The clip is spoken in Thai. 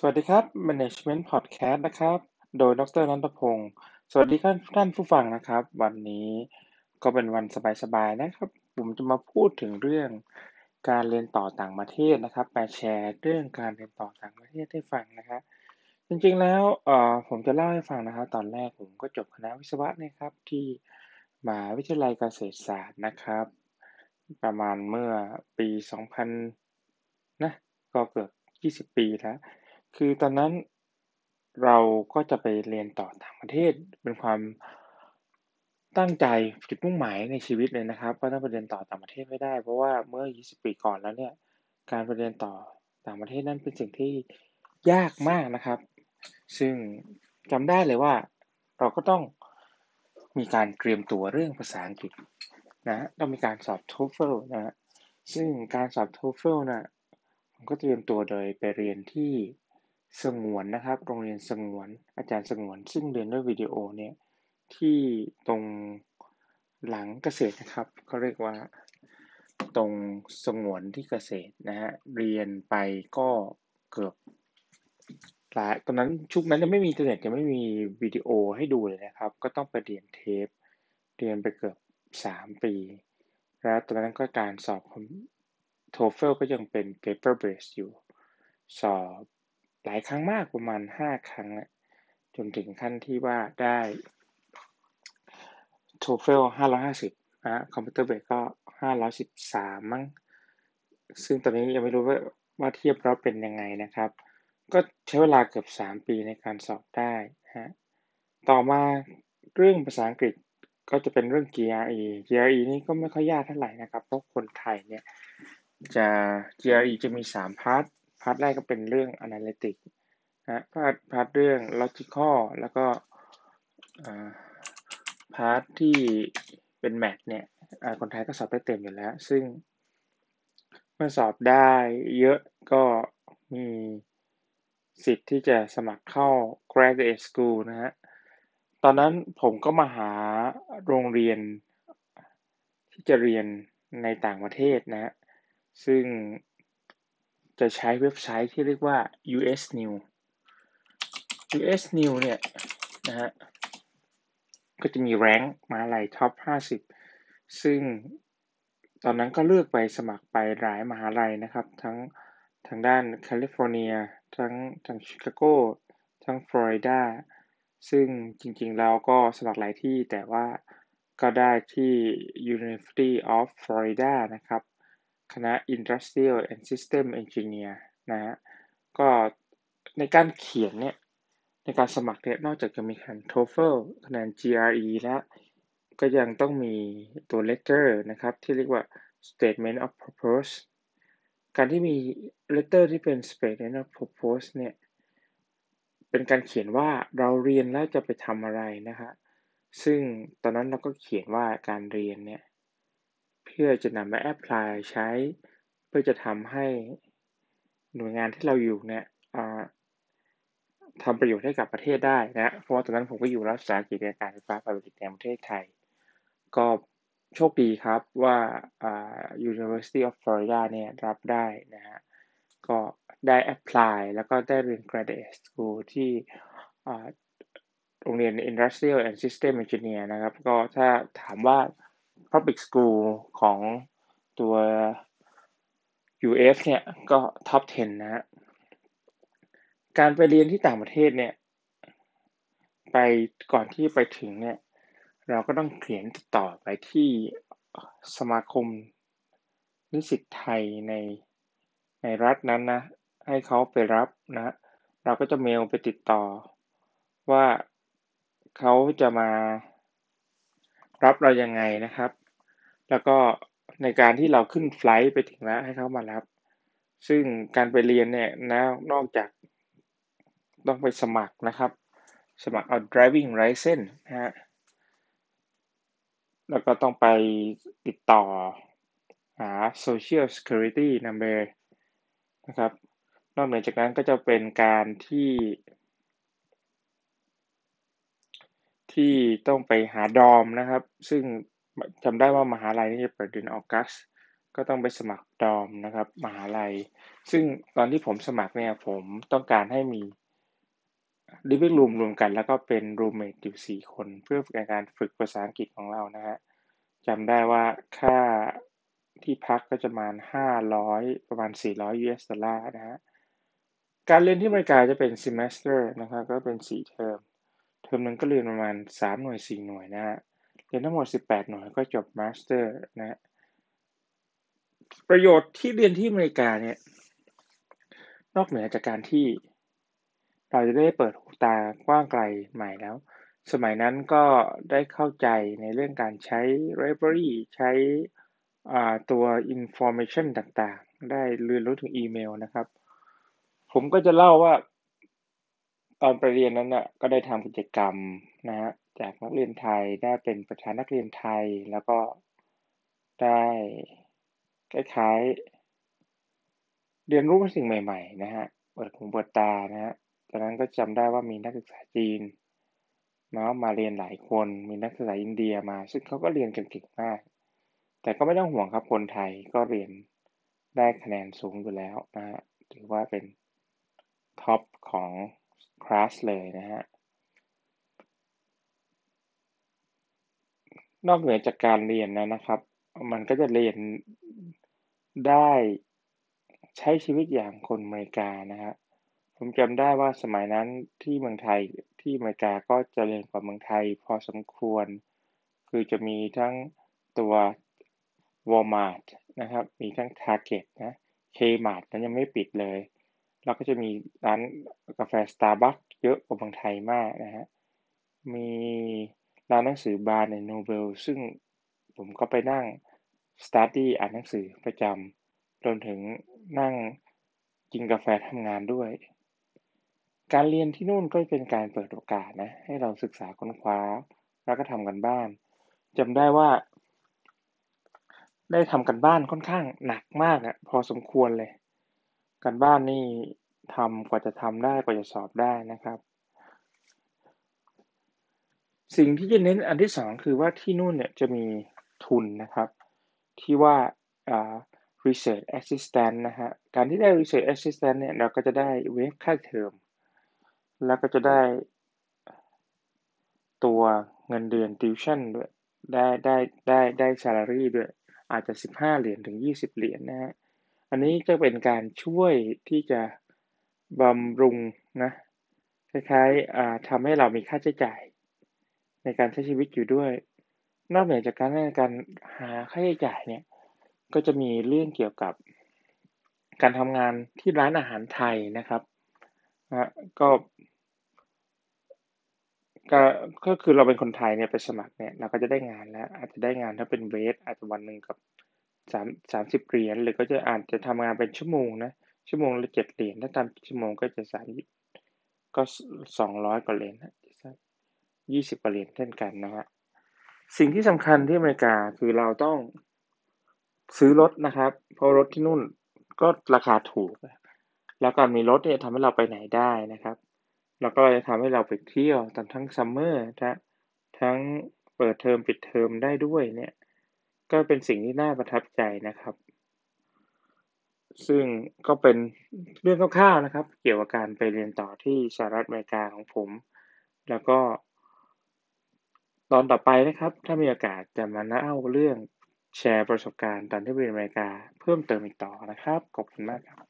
สวัสดีครับ Management Podcast นะครับ โดย ดร นันทพงศ์ สวัสดีท่านท่านผู้ฟังนะครับ วันนี้ก็เป็นวันสบาย ๆ นะครับ ผมจะมาพูดถึงเรื่องการเรียนต่อต่างประเทศนะครับ มาแชร์เรื่องการเรียนต่อต่างประเทศให้ฟังนะครับ จริงๆ แล้วเอ่อผมจะเล่าให้ฟังนะครับ ตอนแรกผมก็จบคณะวิศวะนะครับที่มหาวิทยาลัยเกษตรศาสตร์นะครับ ประมาณเมื่อปี 2000 นะ ก็เกือบ 20 ปีแล้ว คือตอนนั้นเราก็จะไปเรียนต่อต่างประเทศ เป็นความตั้งใจจุดมุ่งหมายในชีวิตเลยนะครับว่าต้องไปเรียนต่อต่างประเทศให้ได้ เพราะว่าเมื่อ 20 ปีก่อนแล้วเนี่ย การไปเรียนต่อต่างประเทศนั้นเป็นสิ่งที่ยากมากนะครับ ซึ่งจำได้เลยว่าเราก็ต้องมีการเตรียมตัวเรื่องภาษาอังกฤษนะต้องมีการสอบ TOEFL นะซึ่งการสอบ TOEFL น่ะผมก็เตรียมตัวโดยไปเรียนที่ สงวนนะครับ โรงเรียนสงวน อาจารย์สงวน ซึ่งเรียนด้วยวิดีโอเนี่ย ที่ตรงหลังเกษตรนะครับเขาเรียกว่า ตรงสงวนที่เกษตรนะฮะ เรียนไปก็เกือบหลายตอนนั้นชุกนั้นยังไม่มีอินเทอร์เน็ตยังไม่มีวิดีโอให้ดูเลยนะครับ ก็ต้องไปเรียนเทป เรียนไปเกือบสามปี แล้วตอนนั้นก็การสอบ TOEFL ก็ยังเป็น paper based อยู่ สอบ หลายครั้งมากประมาณห้าครั้งแหละจนถึงขั้นที่ว่าได้ TOEFL 550นะ computer based ก็513มั้งซึ่งตอนนี้ยังไม่รู้ว่าว่าเทียบแล้วเป็นยังไงนะครับ ก็ใช้เวลาเกือบ3ปีในการสอบได้ฮะต่อมาเรื่องภาษาอังกฤษก็จะเป็นเรื่อง GRE GRE นี่ก็ไม่ค่อยยากเท่าไหร่นะครับ เพราะคนไทยเนี่ยจะ GRE จะมี 3 part part แรกก็เป็นเรื่อง Analytic นะ part part เรื่อง Logical แล้วก็ part ที่เป็น math เนี่ยคนไทยก็สอบได้เต็มอยู่แล้ว ซึ่งเมื่อสอบได้เยอะก็มีสิทธิ์ที่จะสมัครเข้า graduate school นะฮะ ตอนนั้นผมก็มาหาโรงเรียนที่จะเรียนในต่างประเทศนะฮะ ซึ่ง จะใช้เว็บไซต์ที่เรียกว่า US News US News เนี่ยนะฮะก็จะมีแรงมาลัยท็อป 50 ซึ่งตอนนั้นก็เลือกไปสมัครไปหลายมหาลัยนะครับ ทั้งทางด้านแคลิฟอร์เนีย ทั้งทางชิคาโก ทั้งฟลอริดา ซึ่งจริงๆแล้วก็สมัครหลายที่แต่ว่าก็ได้ที่ University of Florida นะครับ คณะ Industrial and System Engineer นะฮะก็ในการเขียนเนี่ย ในการสมัครเนี่ยนอกจากจะมีคะแนน TOEFL คะแนน GRE แล้วก็ยังต้องมีตัว letter นะครับ ที่เรียกว่า statement of purpose การที่มี letter ที่เป็น statement of purpose เนี่ย เป็นการเขียนว่าเราเรียนแล้วจะไปทำอะไรนะครับซึ่งตอนนั้นเราก็เขียนว่าการเรียนเนี่ย พื่อจะนำมาแอพพลายใช้ เพื่อจะทำให้หน่วยงานที่เราอยู่เนี่ยทำประโยชน์ให้กับประเทศได้นะ เพราะว่าตอนนั้นผมก็อยู่รัฐวิสาหกิจการไฟฟ้าฝ่ายผลิตในประเทศไทย ก็โชคดีครับว่า University of Florida เนี่ยรับได้นะฮะ ก็ได้ apply แล้วก็ได้เรียน graduate school ที่โรงเรียน Industrial and System Engineer นะครับ ก็ถ้าถามว่า Public School ของตัว UF เนี่ยก็ Top 10 นะฮะ การไปเรียนที่ต่างประเทศเนี่ย ไปก่อนที่ไปถึงเนี่ย เราก็ต้องเขียนติดต่อไปที่สมาคมนิสิตไทยในในรัฐนั้นนะ ให้เขาไปรับนะ เราก็จะเมลไปติดต่อว่าเขาจะมา รับเรายังไงนะครับ แล้วก็ในการที่เราขึ้นไฟล์ไปถึงแล้วให้เขามารับ ซึ่งการไปเรียนเนี่ยนะนอกจากต้องไปสมัครนะครับ สมัครเอา driving license นะฮะแล้วก็ต้องไปติดต่อหา social security number นะครับ นอกเหนือจากนั้นก็จะเป็นการที่ ที่ต้องไปหาดอมนะครับ ซึ่งจำได้ว่ามหาลัยนี่จะเปิดเดือนออกัสก็ต้องไปสมัครดอมนะครับ มหาลัย ซึ่งตอนที่ผมสมัครเนี่ยผมต้องการให้มี living room รวมกัน แล้วก็เป็น roommate อยู่ 4 คน เพื่อในการฝึกภาษาอังกฤษของเรานะฮะจำได้ว่าค่าที่พักก็จะประมาณ 500 ประมาณ 400 US ดอลลาร์นะฮะการเรียนที่อเมริกาจะเป็น semester นะครับ ก็เป็น 4 เทอม เทอมนึงก็เรียนประมาณ 3 หน่วย 4 หน่วยนะฮะ เรียนทั้งหมด 18 หน่วยก็จบ master นะฮะ ประโยชน์ที่เรียนที่อเมริกาเนี่ย นอกเหนือจากการที่เราจะได้เปิดหูตากว้างไกลใหม่แล้ว สมัยนั้นก็ได้เข้าใจในเรื่องการใช้ library ใช้ตัว information ต่างๆ ได้เรียนรู้ถึงอีเมลนะครับ ผมก็จะเล่าว่า ตอนไปเรียนนั้นน่ะ ก็ได้ทำกิจกรรมนะฮะจากนักเรียนไทย ได้เป็นประธานนักเรียนไทย แล้วก็ได้คล้าย ๆ เรียนรู้สิ่งใหม่ ๆ นะฮะเปิดหูเปิดตานะฮะจากนั้นก็จำได้ว่ามีนักศึกษาจีนเนาะมาเรียนหลายคน มีนักศึกษาอินเดียมา ซึ่งเขาก็เรียนกันเก่งมาก แต่ก็ไม่ต้องห่วงครับ คนไทยก็เรียนได้คะแนนสูงอยู่แล้วนะฮะถือว่าเป็นท็อปของ คลาสเลยนะฮะ นอกเหนือจากการเรียนนะนะครับ มันก็จะเรียนได้ใช้ชีวิตอย่างคนอเมริกานะฮะผมจำได้ว่าสมัยนั้นที่เมืองไทยที่อเมริกาก็จเจริญกว่าเมืองไทยพอสมควร คือจะมีทั้งตัว Walmart นะครับ มีทั้ง Target นะ Kmart นั้นยังไม่ปิดเลย แล้วก็จะมีร้านกาแฟ Starbucks เยอะกว่าเมืองไทยมากนะฮะ มีร้านหนังสือบาร์ในโนเบล ซึ่งผมก็ไปนั่ง study อ่านหนังสือประจำรวมถึงนั่งกินกาแฟทำงานด้วย การเรียนที่นู่นก็เป็นการเปิดโอกาสนะ ให้เราศึกษาค้นคว้า แล้วก็ทำกันบ้านจำได้ว่า ได้ทำกันบ้านค่อนข้างหนักมากอะพอสมควรเลย กันบ้านนี่ ทำกว่าจะทำได้กว่าจะสอบได้นะครับ สิ่งที่จะเน้นอันที่สองคือว่าที่นู่นเนี่ยจะมีทุนนะครับ ที่ว่า research assistant นะฮะ การที่ได้ research assistant เนี่ย เราก็จะได้เวฟค่าเทอม แล้วก็จะได้ตัวเงินเดือน tuition ด้วย ได้ได้ได้ได้ salary ด้วย อาจจะ 15 เหรียญถึง 20 เหรียญนะฮะ อันนี้จะเป็นการช่วยที่จะ บำรุงนะคล้ายๆทำให้เรามีค่าใช้จ่าย ในการใช้ชีวิตอยู่ด้วย นอกเหนือจากการในการหาค่าใช้จ่ายเนี่ยก็จะมีเรื่องเกี่ยวกับ การทำงานที่ร้านอาหารไทยนะครับนะก็ก็ก็คือเราเป็นคนไทยเนี่ยไปสมัครเนี่ยเราก็จะได้งานแล้ว อาจจะได้งานถ้าเป็นเวทอาจจะวันหนึ่งกับสามสามสิบเหรียญหรือก็จะอาจจะทำงานเป็นชั่วโมงนะ ชั่วโมงละเจ็ดเหรียญถ้าทำชั่วโมงก็จะสามก็สองร้อยกว่าเหรียญยี่สิบกว่าเหรียญเช่นกันนะฮะสิ่งที่สำคัญที่อเมริกาคือเราต้องซื้อรถนะครับ เพราะรถที่นู่นก็ราคาถูก แล้วการมีรถเนี่ยทำให้เราไปไหนได้นะครับ แล้วก็จะทำให้เราไปเที่ยวทั้ง summer ทั้งทั้งเปิดเทอมปิดเทอมได้ด้วยเนี่ย ก็เป็นสิ่งที่น่าประทับใจนะครับ ซึ่งก็เป็นเรื่องคร่าวๆนะครับ เกี่ยวกับการไปเรียนต่อที่สหรัฐอเมริกาของผม แล้วก็ ตอนต่อไปนะครับ ถ้ามีโอกาสจะมาเล่าเรื่องแชร์ประสบการณ์ตอนที่ไปอเมริกาเพิ่มเติมอีกต่อนะครับ ขอบคุณมากครับ